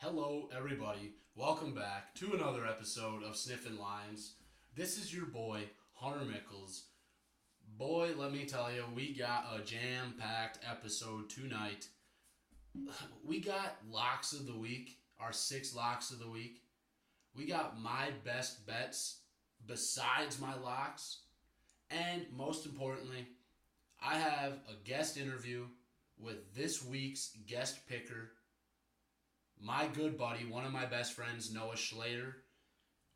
Hello, everybody. Welcome back to another episode of Sniffin' Lines. This is your boy, Hunter Michels. Boy, let me tell you, we got a jam packed episode tonight. We got locks of the week, our six locks of the week. We got my best bets besides my locks. And most importantly, I have a guest interview with this week's guest picker, my good buddy, one of my best friends, Noah Schlader.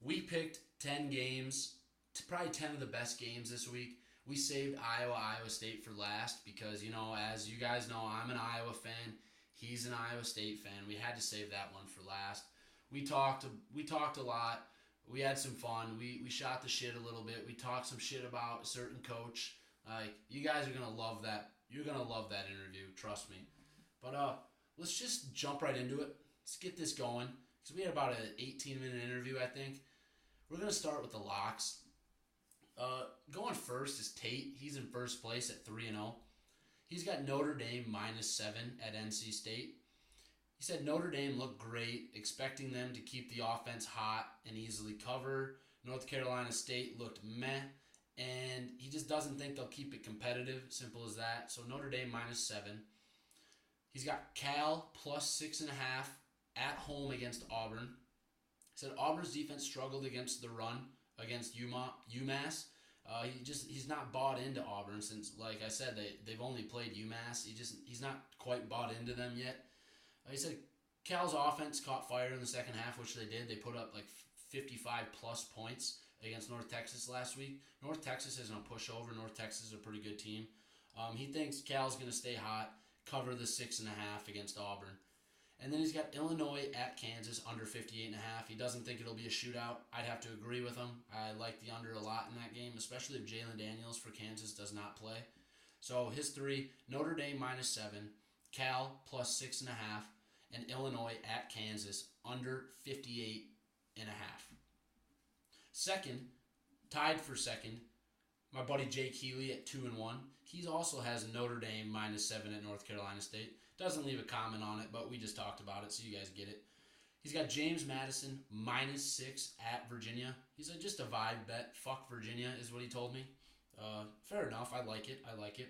We picked 10 games, probably 10 of the best games this week. We saved Iowa, Iowa State for last because, you know, as you guys know, I'm an Iowa fan. He's an Iowa State fan. We had to save that one for last. We talked we talked a lot. We had some fun. We, we shot the shit a little bit. We talked some shit about a certain coach. Like you guys are gonna love that. You're gonna love that interview. Trust me. But uh, let's just jump right into it. Let's get this going because we had about an 18 minute interview. I think we're gonna start with the locks. Uh, going first is Tate. He's in first place at three and zero. He's got Notre Dame minus seven at NC State. He said Notre Dame looked great, expecting them to keep the offense hot and easily cover. North Carolina State looked meh, and he just doesn't think they'll keep it competitive. Simple as that. So Notre Dame minus seven. He's got Cal plus six and a half at home against Auburn. Said Auburn's defense struggled against the run against UMA, UMass. Uh, he just he's not bought into Auburn since, like I said, they they've only played UMass. He just he's not quite bought into them yet. Uh, he said Cal's offense caught fire in the second half, which they did. They put up like 55 plus points against North Texas last week. North Texas isn't a pushover. North Texas is a pretty good team. Um, he thinks Cal's going to stay hot, cover the six and a half against Auburn. And then he's got Illinois at Kansas under 58 and a half. He doesn't think it'll be a shootout. I'd have to agree with him. I like the under a lot in that game, especially if Jalon Daniels for Kansas does not play. So his three, Notre Dame minus seven, Cal plus six and a half, and Illinois at Kansas under 58 and a half. Second, tied for second, my buddy Jake Healy at two and one. He also has Notre Dame minus seven at North Carolina State. Doesn't leave a comment on it, but we just talked about it, so you guys get it. He's got James Madison minus six at Virginia. He's like just a vibe bet. Fuck Virginia is what he told me. Uh, fair enough. I like it. I like it.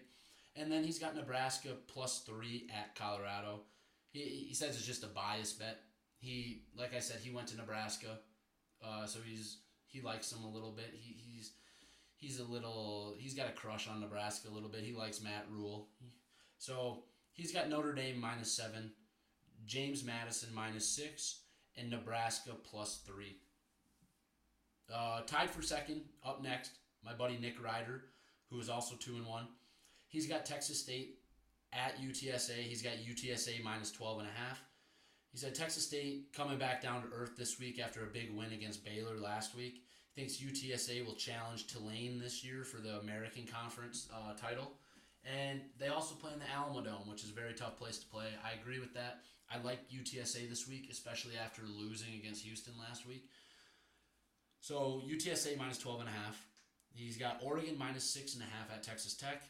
And then he's got Nebraska plus three at Colorado. He, he says it's just a bias bet. He, like I said, he went to Nebraska, uh, so he's he likes them a little bit. He, he's he's a little he's got a crush on Nebraska a little bit. He likes Matt Rhule, so he's got Notre Dame minus seven, James Madison minus six, and Nebraska plus three. Uh, tied for second, up next, my buddy Nick Ryder, who is also two and one. He's got Texas State at UTSA. He's got UTSA minus 12 and a half. He said Texas State coming back down to earth this week after a big win against Baylor last week. He thinks UTSA will challenge Tulane this year for the American Conference uh, title. And they also play in the Alamodome, which is a very tough place to play. I agree with that. I like UTSA this week, especially after losing against Houston last week. So UTSA minus 12 and a half. He's got Oregon minus six and a half at Texas Tech.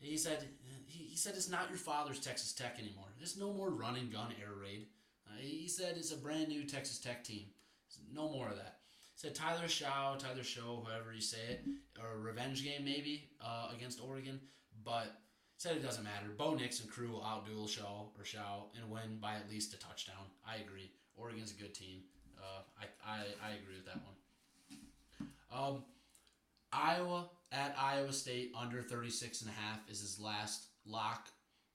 He said he, said it's not your father's Texas Tech anymore. There's no more run and gun air raid. Uh, he said it's a brand new Texas Tech team. No more of that. Said Tyler Shaw, Tyler Show, however you say it, or a revenge game maybe uh, against Oregon, but said it doesn't matter. Bo Nix and crew will outduel Shaw or Shaw and win by at least a touchdown. I agree. Oregon's a good team. Uh, I, I, I agree with that one. Um, Iowa at Iowa State under 36 and a half is his last lock.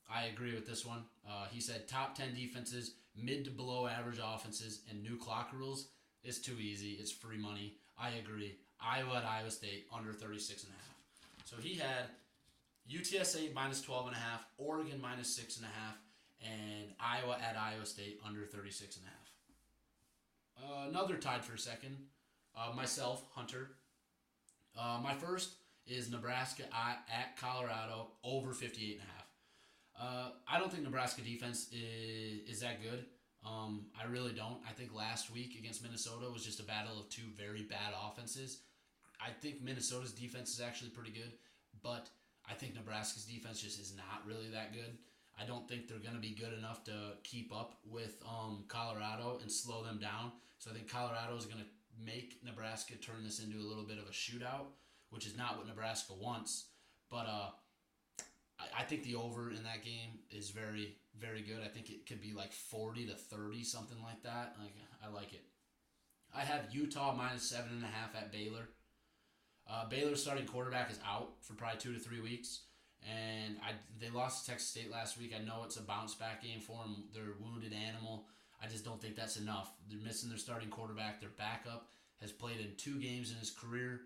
I agree with this one. Uh, he said top 10 defenses, mid to below average offenses, and new clock rules. It's too easy. It's free money. I agree. Iowa at Iowa State under 36 and a half. So he had UTSA minus 12 and a half, Oregon minus six and a half, and Iowa at Iowa State under 36 and a half. Uh, another tied for a second. Uh, myself, Hunter. Uh, my first is Nebraska at, Colorado over 58 and a half. Uh, I don't think Nebraska defense is, is that good. Um, I really don't. I think last week against Minnesota was just a battle of two very bad offenses. I think Minnesota's defense is actually pretty good, but I think Nebraska's defense just is not really that good. I don't think they're going to be good enough to keep up with um, Colorado and slow them down. So I think Colorado is going to make Nebraska turn this into a little bit of a shootout, which is not what Nebraska wants. But uh, I, I think the over in that game is very, very good. I think it could be like 40 to 30, something like that. Like I like it. I have Utah minus seven and a half at Baylor. Uh, Baylor's starting quarterback is out for probably two to three weeks, and I they lost to Texas State last week. I know it's a bounce back game for them. They're a wounded animal. I just don't think that's enough. They're missing their starting quarterback. Their backup has played in two games in his career.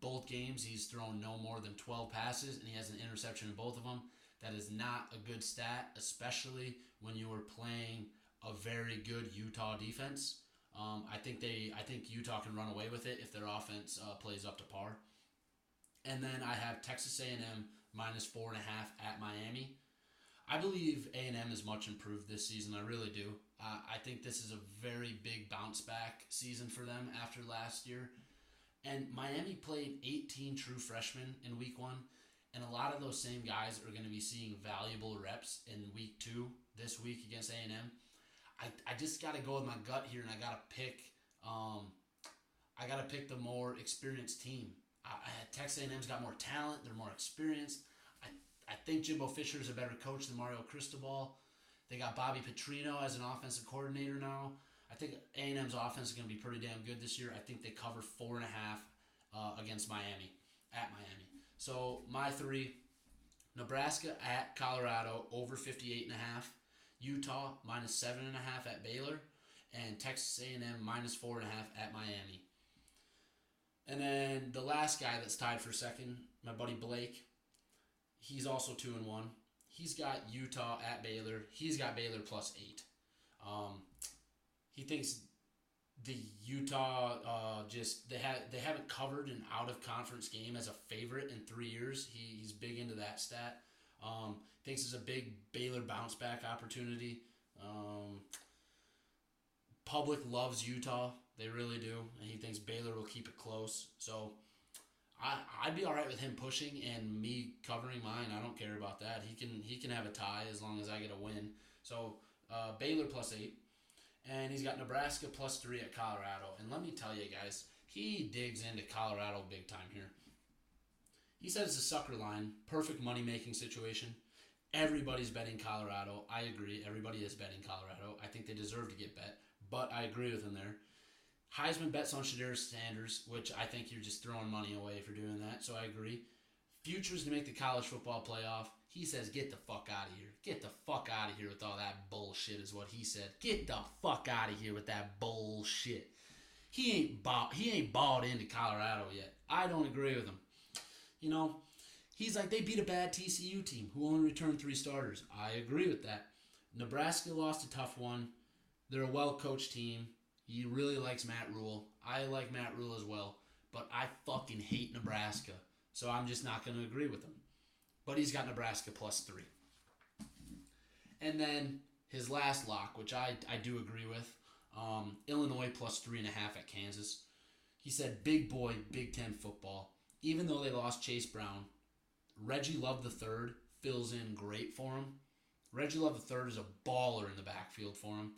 Both games, he's thrown no more than 12 passes, and he has an interception in both of them. That is not a good stat, especially when you are playing a very good Utah defense. Um, I think they, I think Utah can run away with it if their offense uh, plays up to par. And then I have Texas A&M minus four and a half at Miami. I believe A&M is much improved this season. I really do. Uh, I think this is a very big bounce back season for them after last year. And Miami played 18 true freshmen in week one. And a lot of those same guys are going to be seeing valuable reps in week two this week against A&M. I, I just got to go with my gut here, and I got to pick. Um, I got to pick the more experienced team. I, I, Texas A&M's got more talent. They're more experienced. I, I think Jimbo Fisher is a better coach than Mario Cristobal. They got Bobby Petrino as an offensive coordinator now. I think A&M's offense is going to be pretty damn good this year. I think they cover four and a half uh, against Miami at Miami. So my three: Nebraska at Colorado over 58 and a half, Utah minus seven and a half at Baylor, and Texas A&M minus four and a half at Miami. And then the last guy that's tied for second, my buddy Blake. He's also two and one he's got Utah at Baylor. He's got Baylor plus eight. Um, he thinks the Utah uh, just they had they haven't covered an out of conference game as a favorite in three years. He, he's big into that stat. Um, thinks it's a big Baylor bounce back opportunity. Um, public loves Utah. They really do, and he thinks Baylor will keep it close. So I I'd be all right with him pushing and me covering mine. I don't care about that. He can he can have a tie as long as I get a win. So uh, Baylor plus eight, and he's got Nebraska plus three at Colorado. And let me tell you guys, he digs into Colorado big time here. He says it's a sucker line, perfect money making situation. Everybody's betting Colorado. I agree. Everybody is betting Colorado. I think they deserve to get bet, but I agree with him there. Heisman bets on Shedeur Sanders, which I think you're just throwing money away for doing that. So I agree. Futures to make the college football playoff. He says, "Get the fuck out of here. Get the fuck out of here with all that bullshit." Is what he said. Get the fuck out of here with that bullshit. He ain't bought. He ain't bought into Colorado yet. I don't agree with him. You know, he's like they beat a bad TCU team who only returned three starters. I agree with that. Nebraska lost a tough one. They're a well coached team. He really likes Matt Rhule. I like Matt Rhule as well, but I fucking hate Nebraska. So I'm just not going to agree with him. But he's got Nebraska plus three. And then his last lock, which I, I do agree with, um, Illinois plus three and a half at Kansas. He said, big boy, Big Ten football. Even though they lost Chase Brown, Reggie Love III fills in great for him. Reggie Love III is a baller in the backfield for him.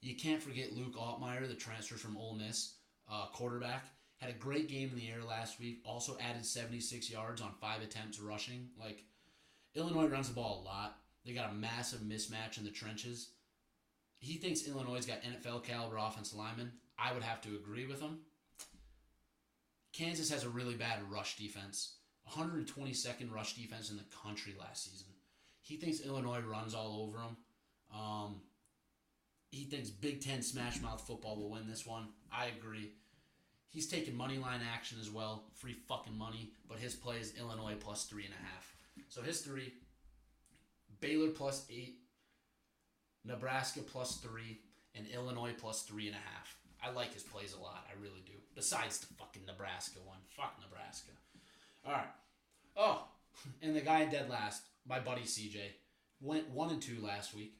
You can't forget Luke Altmyer, the transfer from Ole Miss, uh, quarterback. Had a great game in the air last week. Also added 76 yards on five attempts rushing. Like, Illinois runs the ball a lot. They got a massive mismatch in the trenches. He thinks Illinois' got NFL caliber offensive linemen. I would have to agree with him. Kansas has a really bad rush defense. 122nd rush defense in the country last season. He thinks Illinois runs all over them. Um, he thinks Big Ten Smash Mouth football will win this one. I agree. He's taking money line action as well, free fucking money. But his play is Illinois plus three and a half. So his three: Baylor plus eight, Nebraska plus three, and Illinois plus three and a half. I like his plays a lot. I really do. Besides the fucking Nebraska one. Fuck Nebraska. All right. Oh, and the guy dead last, my buddy CJ, went one and two last week.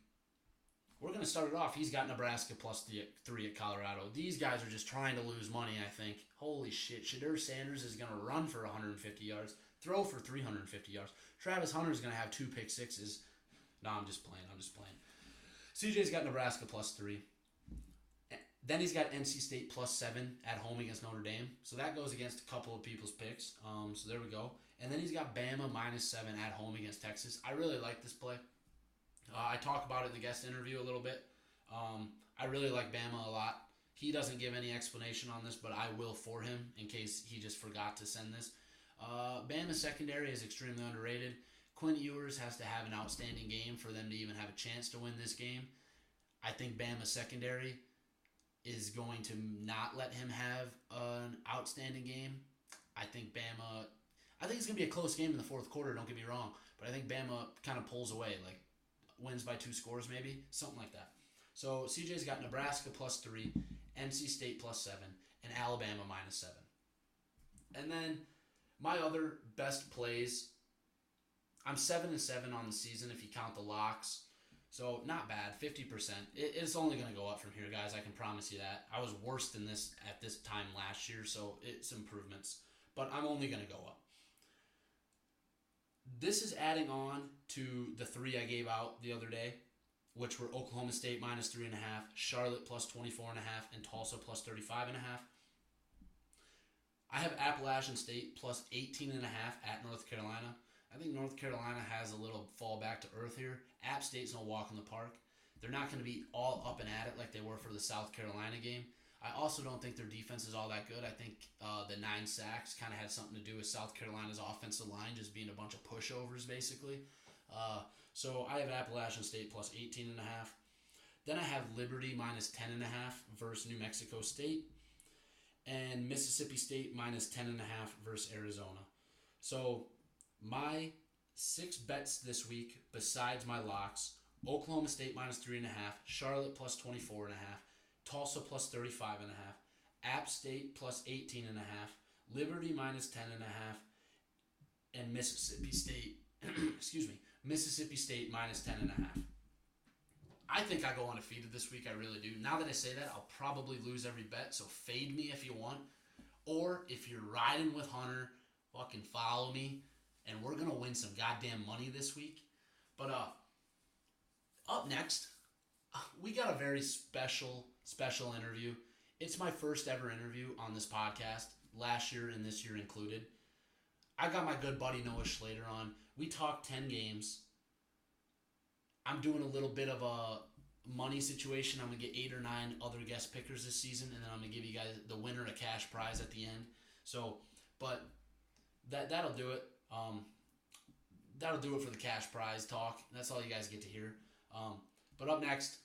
We're going to start it off. He's got Nebraska plus the three at Colorado. These guys are just trying to lose money, I think. Holy shit. Shedeur Sanders is going to run for 150 yards, throw for 350 yards. Travis Hunter is going to have two pick sixes. No, I'm just playing. I'm just playing. CJ's got Nebraska plus three. Then he's got NC State plus seven at home against Notre Dame. So that goes against a couple of people's picks. Um, so there we go. And then he's got Bama minus seven at home against Texas. I really like this play. Uh, I talk about it in the guest interview a little bit. Um, I really like Bama a lot. He doesn't give any explanation on this, but I will for him in case he just forgot to send this. Uh, Bama secondary is extremely underrated. Quinn Ewers has to have an outstanding game for them to even have a chance to win this game. I think Bama secondary is going to not let him have an outstanding game. I think Bama. I think it's gonna be a close game in the fourth quarter. Don't get me wrong, but I think Bama kind of pulls away, like wins by two scores, maybe something like that. So CJ's got Nebraska plus three, NC State plus seven, and Alabama minus seven. And then my other best plays. I'm seven and seven on the season if you count the locks. So not bad, fifty percent. it's only going to go up from here, guys. I can promise you that. I was worse than this at this time last year, so it's improvements. But I'm only going to go up. This is adding on to the three I gave out the other day, which were Oklahoma State minus three and a half, Charlotte plus twenty four and a half, and Tulsa plus thirty five and a half. I have Appalachian State plus 18 and a half at North Carolina. I think North Carolina has a little fall back to earth here. App State's no walk in the park. They're not going to be all up and at it like they were for the South Carolina game. I also don't think their defense is all that good. I think uh, the nine sacks kind of had something to do with South Carolina's offensive line just being a bunch of pushovers, basically. Uh, so I have Appalachian State plus 18 and a half. Then I have Liberty minus 10 and a half versus New Mexico State. And Mississippi State minus 10 and a half versus Arizona. So my six bets this week, besides my locks, Oklahoma State minus three and a half, Charlotte plus 24 and a half, Tulsa plus 35 and a half, App State plus 18 and a half, Liberty minus 10 and a half, and Mississippi State, excuse me, Mississippi State minus 10 and a half. I think I go undefeated this week. I really do. Now that I say that, I'll probably lose every bet. So fade me if you want. Or if you're riding with Hunter, fucking follow me and we're gonna win some goddamn money this week. But uh, up next, we got a very special special interview. It's my first ever interview on this podcast, last year and this year included. I got my good buddy Noah Schlader on. We talked 10 games. I'm doing a little bit of a money situation. I'm going to get eight or nine other guest pickers this season, and then I'm going to give you guys the winner a cash prize at the end. So, but that, that'll do it. Um, that'll do it for the cash prize talk. That's all you guys get to hear. Um, but up next,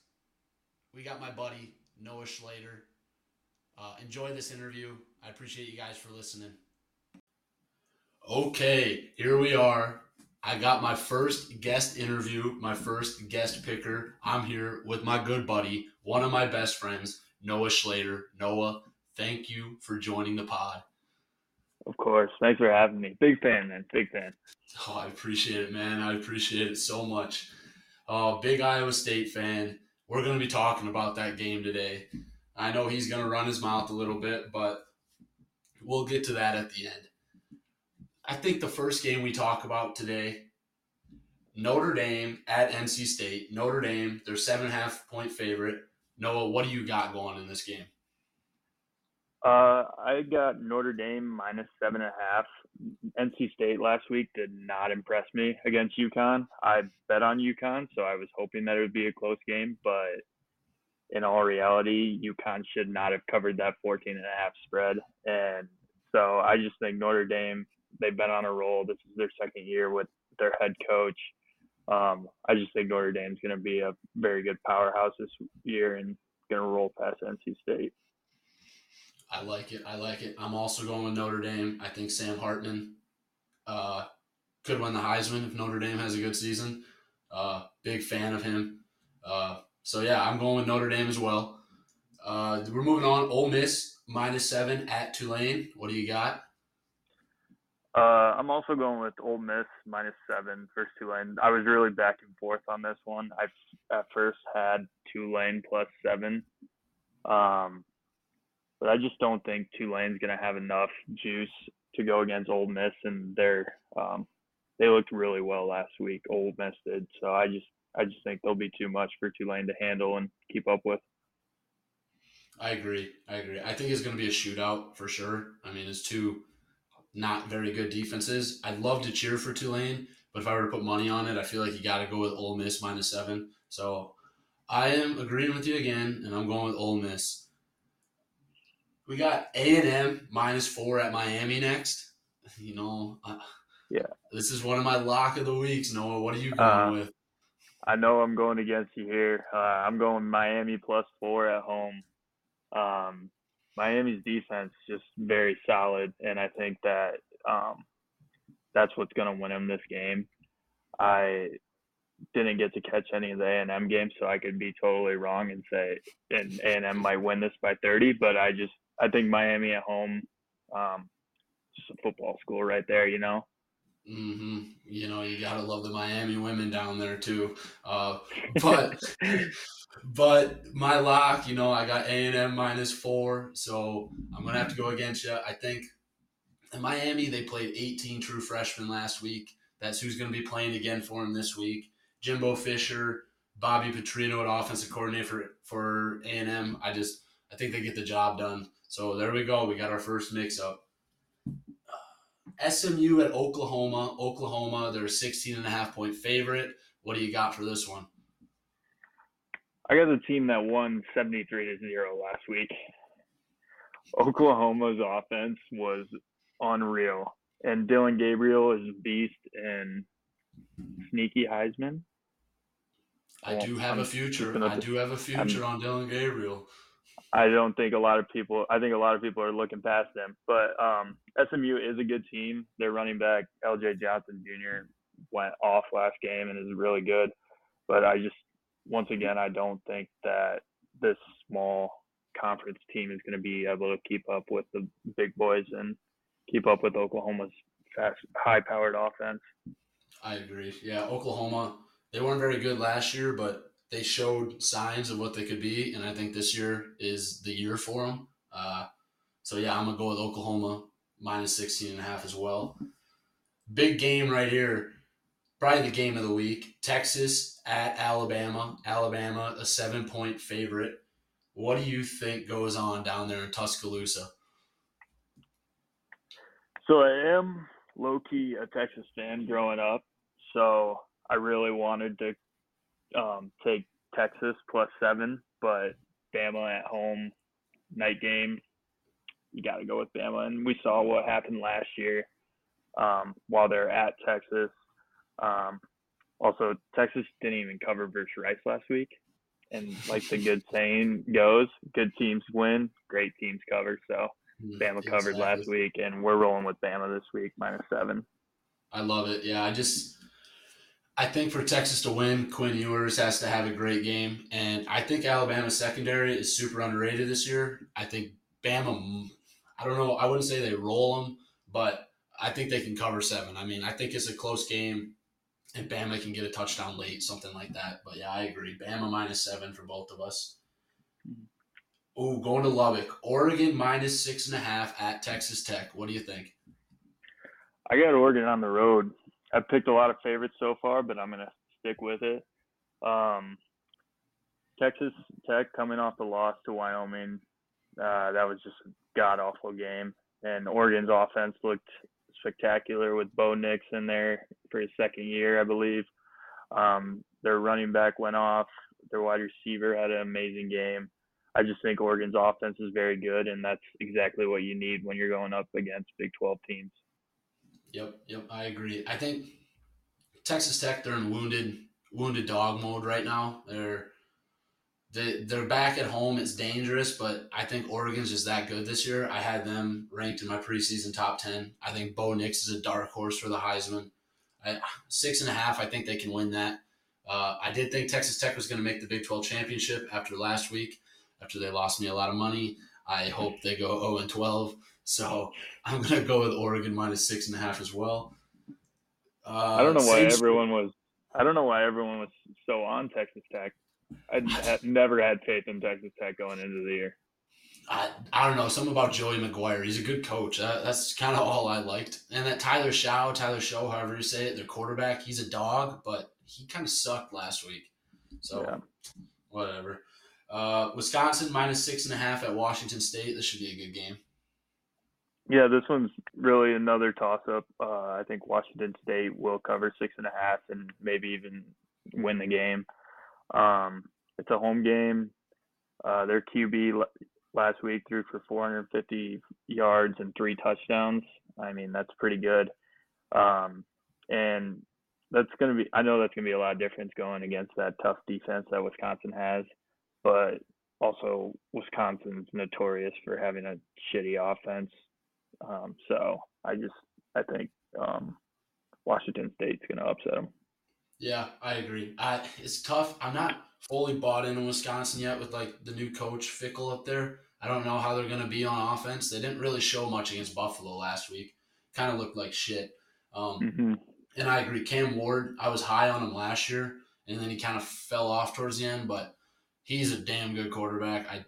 we got my buddy Noah Schlader. Uh, enjoy this interview. I appreciate you guys for listening. Okay, here we are. I got my first guest interview, my first guest picker. I'm here with my good buddy, one of my best friends, Noah Schlader. Noah, thank you for joining the pod. Of course. Thanks for having me. Big fan, man. Big fan. Oh, I appreciate it, man. I appreciate it so much. Oh, big Iowa State fan. We're going to be talking about that game today. I know he's going to run his mouth a little bit, but we'll get to that at the end. I think the first game we talk about today, Notre Dame at NC State. Notre Dame, they're seven and a half point favorite. Noah, what do you got going in this game? Uh, I got Notre Dame minus seven and a half. NC State last week did not impress me against UConn. I bet on UConn, so I was hoping that it would be a close game, but in all reality, UConn should not have covered that 14 and a half spread. And so I just think Notre Dame, they've been on a roll. This is their second year with their head coach. Um, I just think Notre Dame's going to be a very good powerhouse this year and going to roll past NC State. I like it. I like it. I'm also going with Notre Dame. I think Sam Hartman uh, could win the Heisman if Notre Dame has a good season. Uh, big fan of him. Uh, so yeah, I'm going with Notre Dame as well. Uh, we're moving on. Ole Miss minus seven at Tulane. What do you got? Uh, I'm also going with Ole Miss minus seven versus Tulane. I was really back and forth on this one. I at first had Tulane plus seven. Um, but I just don't think Tulane's going to have enough juice to go against Ole Miss, and they're um, they looked really well last week. Ole Miss did, so I just I just think they'll be too much for Tulane to handle and keep up with. I agree. I agree. I think it's going to be a shootout for sure. I mean, it's two not very good defenses. I'd love to cheer for Tulane, but if I were to put money on it, I feel like you got to go with Ole Miss minus seven. So I am agreeing with you again, and I'm going with Ole Miss. We got A and M minus four at Miami next. You know, uh, yeah, this is one of my lock of the weeks. Noah, what are you going uh, with? I know I'm going against you here. Uh, I'm going Miami plus four at home. Um, Miami's defense just very solid, and I think that um, that's what's going to win them this game. I didn't get to catch any of the A&M games, so I could be totally wrong and say and A&M might win this by 30. But I just I think Miami at home, um, just a football school right there, you know. Mm-hmm. You know, you gotta love the Miami women down there too. Uh, but but my lock, you know, I got A and M minus four, so I'm gonna have to go against you. I think in Miami they played 18 true freshmen last week. That's who's gonna be playing again for them this week. Jimbo Fisher, Bobby Petrino at offensive coordinator for for A and M. I just I think they get the job done. So there we go. We got our first mix up. SMU at Oklahoma. Oklahoma, they're a 16 and a half point favorite. What do you got for this one? I got the team that won 73 to 0 last week. Oklahoma's offense was unreal. And Dillon Gabriel is a beast and sneaky Heisman. I do have a future. I do have a future I'm, on Dillon Gabriel. I don't think a lot of people. I think a lot of people are looking past them. But um, SMU is a good team. Their running back L.J. Johnson Jr. went off last game and is really good. But I just, once again, I don't think that this small conference team is going to be able to keep up with the big boys and keep up with Oklahoma's fast, high-powered offense. I agree. Yeah, Oklahoma. They weren't very good last year, but they showed signs of what they could be, and I think this year is the year for them. Uh, so yeah, I'm gonna go with Oklahoma minus 16 and a half as well. Big game right here. Probably the game of the week. Texas at Alabama. Alabama, a seven point favorite. What do you think goes on down there in Tuscaloosa? So I am low key a Texas fan growing up. So I really wanted to um, take Texas plus seven, but Bama at home, night game, you got to go with Bama. And we saw what happened last year um, while they're at Texas. Um, also, Texas didn't even cover versus Rice last week. And like the good saying goes, good teams win, great teams cover. So mm, Bama covered last week, and we're rolling with Bama this week, minus seven. I love it. Yeah, I just I think for Texas to win, Quinn Ewers has to have a great game, and I think Alabama's secondary is super underrated this year. I think Bama, I don't know, I wouldn't say they roll them, but I think they can cover seven. I mean, I think it's a close game, and Bama can get a touchdown late, something like that. But yeah, I agree. Bama minus seven for both of us. Ooh, going to Lubbock, Oregon minus six and a half at Texas Tech. What do you think? I got Oregon on the road. I picked a lot of favorites so far, but I'm gonna stick with it. Um, Texas Tech coming off the loss to Wyoming, uh, that was just a god awful game. And Oregon's offense looked spectacular with Bo Nix in there for his second year, I believe. Um, their running back went off. Their wide receiver had an amazing game. I just think Oregon's offense is very good, and that's exactly what you need when you're going up against Big 12 teams. Yep, yep, I agree. I think Texas Tech they're in wounded wounded dog mode right now. They're they they're back at home. It's dangerous, but I think Oregon's just that good this year. I had them ranked in my preseason top ten. I think Bo Nix is a dark horse for the Heisman. Six and a half. I think they can win that. Uh, I did think Texas Tech was going to make the Big 12 championship after last week, after they lost me a lot of money. I hope they go 0 and 12. So I'm going to go with Oregon minus six and a half as well. Uh, I don't know why everyone was. I don't know why everyone was so on Texas Tech. I had never had faith in Texas Tech going into the year. I, I don't know something about Joey McGuire. He's a good coach. That, that's kind of all I liked. And that Tyler Shaw, Tyler Show, however you say it, their quarterback. He's a dog, but he kind of sucked last week. So Yeah. whatever. Uh, Wisconsin minus six and a half at Washington State. This should be a good game. Yeah, this one's really another toss up. Uh, I think Washington State will cover six and a half and maybe even win the game. Um, it's a home game. Uh, their QB last week threw for 450 yards and three touchdowns. I mean, that's pretty good. Um, and that's going to be, I know that's going to be a lot of difference going against that tough defense that Wisconsin has, but also Wisconsin's notorious for having a shitty offense. Um, so I just, I think um, Washington State's going to upset them. Yeah, I agree. I, it's tough. I'm not fully bought into Wisconsin yet with like the new coach Fickell up there. I don't know how they're going to be on offense. They didn't really show much against Buffalo last week. Kind of looked like shit. Um, hmm and I agree. Cam Ward, I was high on him last year, and then he kind of fell off towards the end. But he's a damn good quarterback. I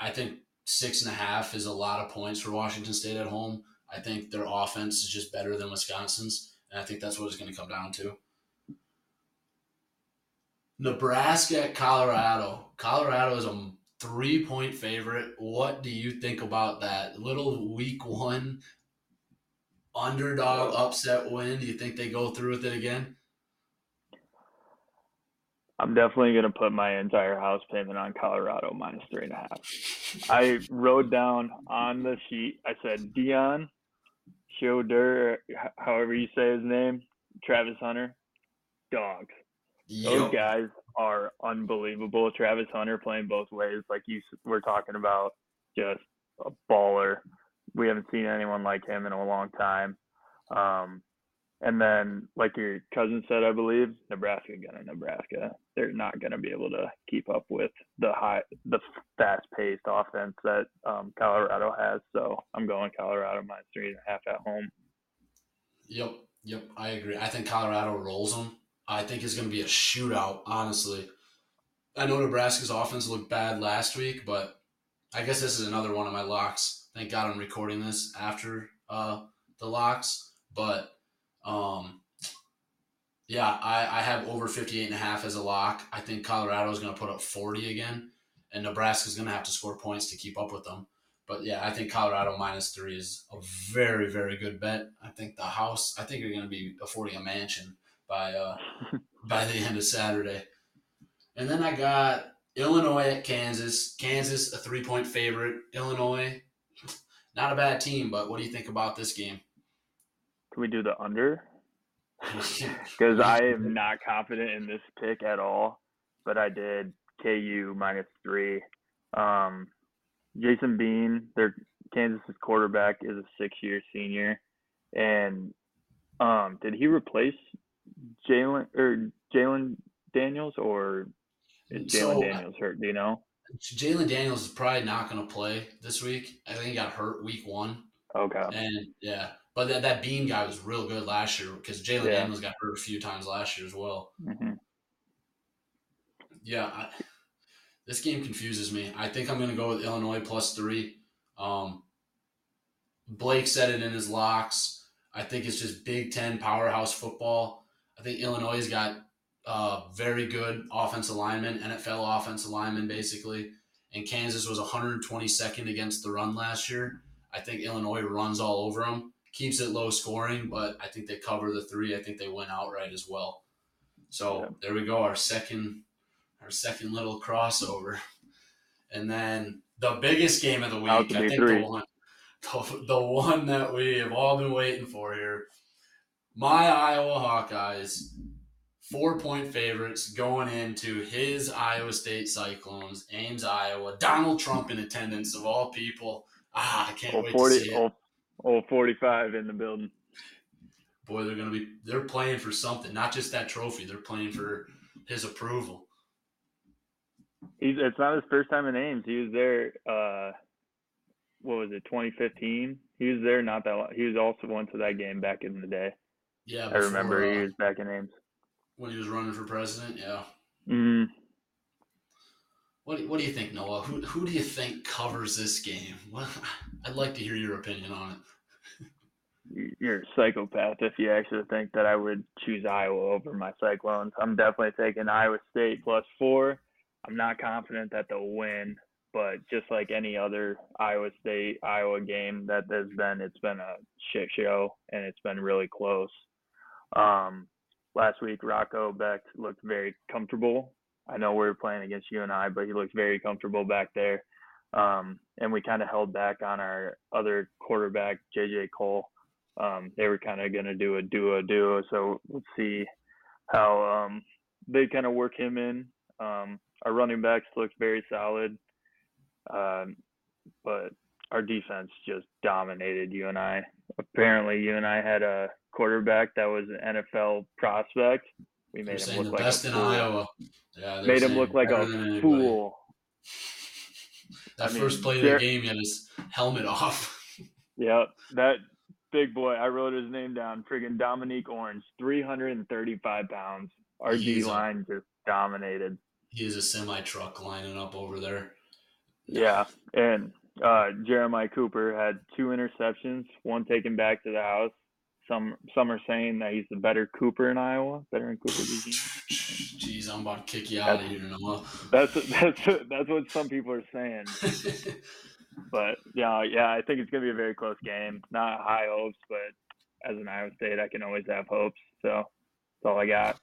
I think six and a half is a lot of points for Washington State at home. I think their offense is just better than Wisconsin's, and I think that's what it's going to come down to. Nebraska at Colorado. Colorado is a three point favorite. What do you think about that little week one underdog upset win? Do you think they go through with it again? I'm definitely going to put my entire house payment on Colorado minus three and a half. I wrote down on the sheet, I said Dion Shoder, h- however you say his name, Travis Hunter, dogs. Those guys are unbelievable. Travis Hunter playing both ways, like you were talking about, just a baller. We haven't seen anyone like him in a long time. Um, and then, like your cousin said, I believe Nebraska gonna Nebraska. They're not gonna be able to keep up with the high, the fast-paced offense that um, Colorado has. So I'm going Colorado minus three and a half at home. Yep, yep, I agree. I think Colorado rolls them. I think it's to be a shootout, honestly. I know Nebraska's offense looked bad last week, but I guess this is another one of my locks. Thank God I'm recording this after uh, the locks. But um, yeah, I, I have over 58 and a half as a lock. I think Colorado is going to put up 40 again, and Nebraska's going to have to score points to keep up with them. But yeah, I think Colorado minus three is a very, very good bet. I think the house, I think you're going to be affording a mansion by uh, by the end of Saturday. And then I got Illinois at Kansas. Kansas, a three point favorite. Illinois, not a bad team, but what do you think about this game? Can we do the under? Because I am not confident in this pick at all, but I did KU minus three. Um, Jason Bean, their Kansas's quarterback, is a six-year senior, and um, did he replace Jalon or Jalon Daniels, or is Jalon So, Daniels hurt? Do you know? Jalon Daniels is probably not going to play this week. I think he got hurt week one. Okay. And yeah, but that, that Bean guy was real good last year because Jalon Yeah. Daniels got hurt a few times last year as well. hmm Yeah, I, this game confuses me. I think I'm going to go with Illinois plus three. Um, Blake said it in his locks. I think it's just Big Ten powerhouse football. I think Illinois has got uh, very good offensive linemen, NFL offensive linemen, basically. And Kansas was 122nd against the run last year. I think Illinois runs all over them, keeps it low scoring, but I think they cover the three. I think they win outright as well. So Yeah. there we go, our second, our second little crossover, and then the biggest game of the week. I think three. the one, the, the one that we have all been waiting for here. My Iowa Hawkeyes, four point favorites going into his Iowa State Cyclones, Ames, Iowa. Donald Trump in attendance of all people. Ah, I can't Old wait forty, to see it. old, old forty-five in the building. Boy, they're gonna be they're playing for something, not just that trophy. They're playing for his approval. He's it's not his first time in Ames. He was there. Uh, what was it? 2015. He was there not that long. He was also went to that game back in the day. Yeah, I remember before, he uh, was back in Ames. when he was running for president. Yeah. Mm, What do, what do you think, Noah? Who who do you think covers this game? What, I'd like to hear your opinion on it. You're a psychopath if you actually think that I would choose Iowa over my Cyclones. I'm definitely taking Iowa State plus four. I'm not confident that they'll win, but just like any other Iowa State Iowa game that there's been, it's been a shit show and it's been really close. Um, last week, Rocco Becht looked very comfortable. I know we were playing against you and I, but he looked very comfortable back there. Um, and we kind of held back on our other quarterback, JJ Kohl. Um, they were kind of going to do a duo duo, so let's see how um, they kind of work him in. Um, our running backs looked very solid, um, but our defense just dominated you and I. Apparently, you and I had a quarterback that was an NFL prospect. We made him look like a fool. Iowa. Yeah, made him look like a fool. That I mean, first play of the game, he had his helmet off. Yeah, that big boy. I wrote his name down. Friggin' Dominique Orange, 335 pounds. Our D line just dominated. He is a semi truck lining up over there. Yeah, and uh, Jeremiah Cooper had two interceptions, one taken back to the house. Some some are saying that he's the better Cooper in Iowa, better in Cooper Jeez, I'm about to kick you out that's, of here, Noah. That's that's that's what some people are saying. but yeah, yeah, I think it's gonna be a very close game. Not high hopes, but as an Iowa State, I can always have hopes. So that's all I got.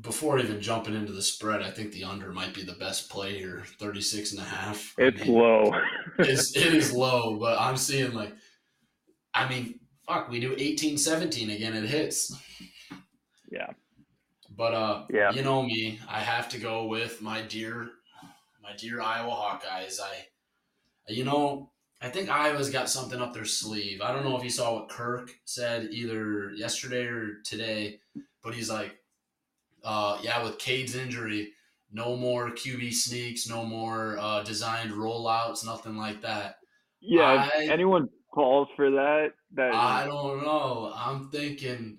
Before even jumping into the spread, I think the under might be the best play here, 36 and a half. It's I mean, low. it's, it is low, but I'm seeing like, I mean, fuck, we do 18 17 again, it hits. Yeah. But uh yeah. you know me, I have to go with my dear my dear Iowa Hawkeyes. I you know, I think Iowa's got something up their sleeve. I don't know if you saw what Kirk said either yesterday or today, but he's like, uh, yeah, with Cade's injury, no more QB sneaks, no more uh, designed rollouts, nothing like that. Yeah, I, anyone calls for that, that I don't know. I'm thinking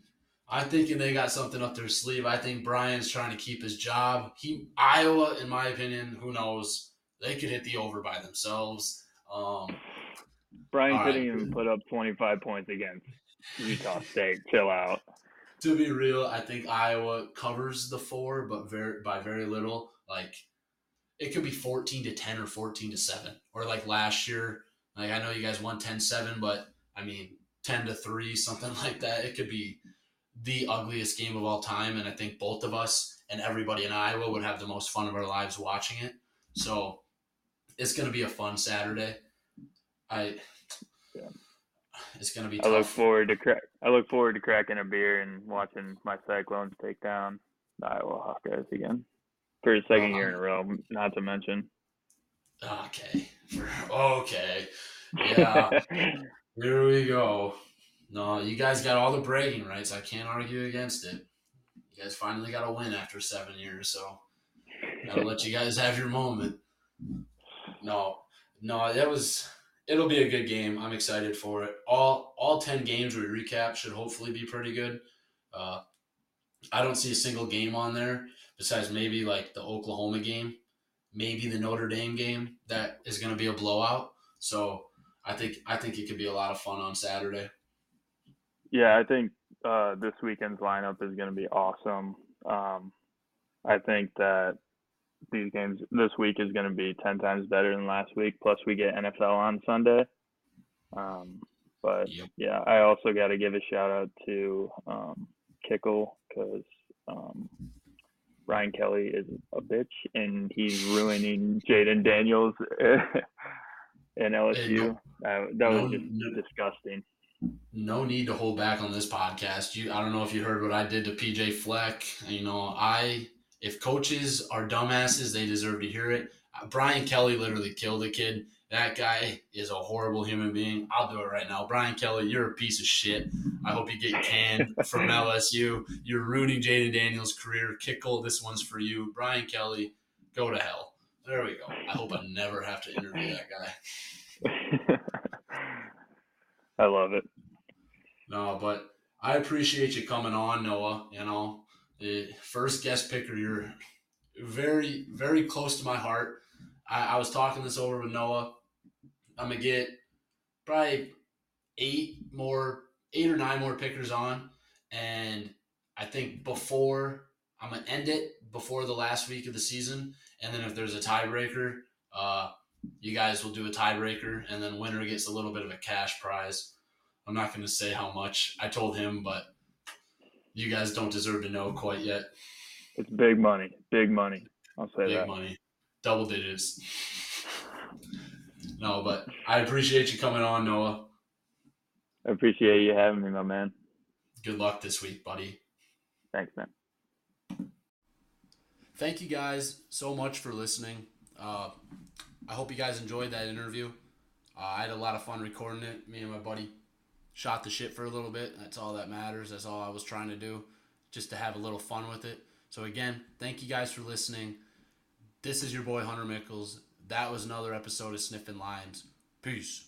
I'm thinking they got something up their sleeve. I think Brian's trying to keep his job. He Iowa, in my opinion, who knows? They could hit the over by themselves. Um, Brian couldn't right. even put up 25 points against Utah State. Chill out. To be real, I think Iowa covers the four, but very by very little. Like it could be 14 to 10 or 14 to 7. Or like last year, like I know you guys won 10-7, but I mean 10 to 3, something like that. It could be the ugliest game of all time, and I think both of us and everybody in Iowa would have the most fun of our lives watching it. So it's going to be a fun Saturday. I yeah. it's going to be. Tough. I look forward to crack. I look forward to cracking a beer and watching my Cyclones take down the Iowa Hawkeyes again for the 2nd uh-huh. year in a row. Not to mention. Okay. okay. Yeah. Here we go. No, you guys got all the bragging rights. I can't argue against it. You guys finally got a win after seven years, so gotta let you guys have your moment. No, no, that was. It'll be a good game. I'm excited for it. All all ten games we recap should hopefully be pretty good. Uh, I don't see a single game on there besides maybe like the Oklahoma game, maybe the Notre Dame game that is going to be a blowout. So I think I think it could be a lot of fun on Saturday. Yeah, I think uh, this weekend's lineup is going to be awesome. Um, I think that these games this week is going to be 10 times better than last week. Plus, we get NFL on Sunday. Um, but yep. yeah, I also got to give a shout out to um, Kickle because um, Brian Kelly is a bitch and he's ruining Jayden Daniels in LSU. Uh, that was just disgusting no need to hold back on this podcast. You, I don't know if you heard what I did to PJ Fleck. You know, I if coaches are dumbasses, they deserve to hear it. Uh, Brian Kelly literally killed a kid. That guy is a horrible human being. I'll do it right now. Brian Kelly, you're a piece of shit. I hope you get canned from LSU. You're ruining Jayden Daniels' career. Kickle, this one's for you. Brian Kelly, go to hell. There we go. I hope I never have to interview that guy. I love it. No, but I appreciate you coming on, Noah. You know, first guest picker, you're very, very close to my heart. I, I was talking this over with Noah. I'm gonna get probably eight more eight or nine more pickers on, and I think before I'm gonna end it before the last week of the season, and then if there's a tiebreaker, uh, you guys will do a tiebreaker, and then winner gets a little bit of a cash prize. I'm not gonna say how much. I told him, but you guys don't deserve to know quite yet. It's big money. Big money. I'll say Big that. Big money, double digits. no, but I appreciate you coming on, Noah. I appreciate you having me, my man. Good luck this week, buddy. Thanks, man. Thank you guys so much for listening. Uh, I hope you guys enjoyed that interview. Uh, I had a lot of fun recording it. Me and my buddy shot the shit for a little bit. That's all that matters. That's all I was trying to do, just to have a little fun with it. So again, thank you guys for listening. This is your boy Hunter Michels. That was another episode of Sniffing Lines. Peace.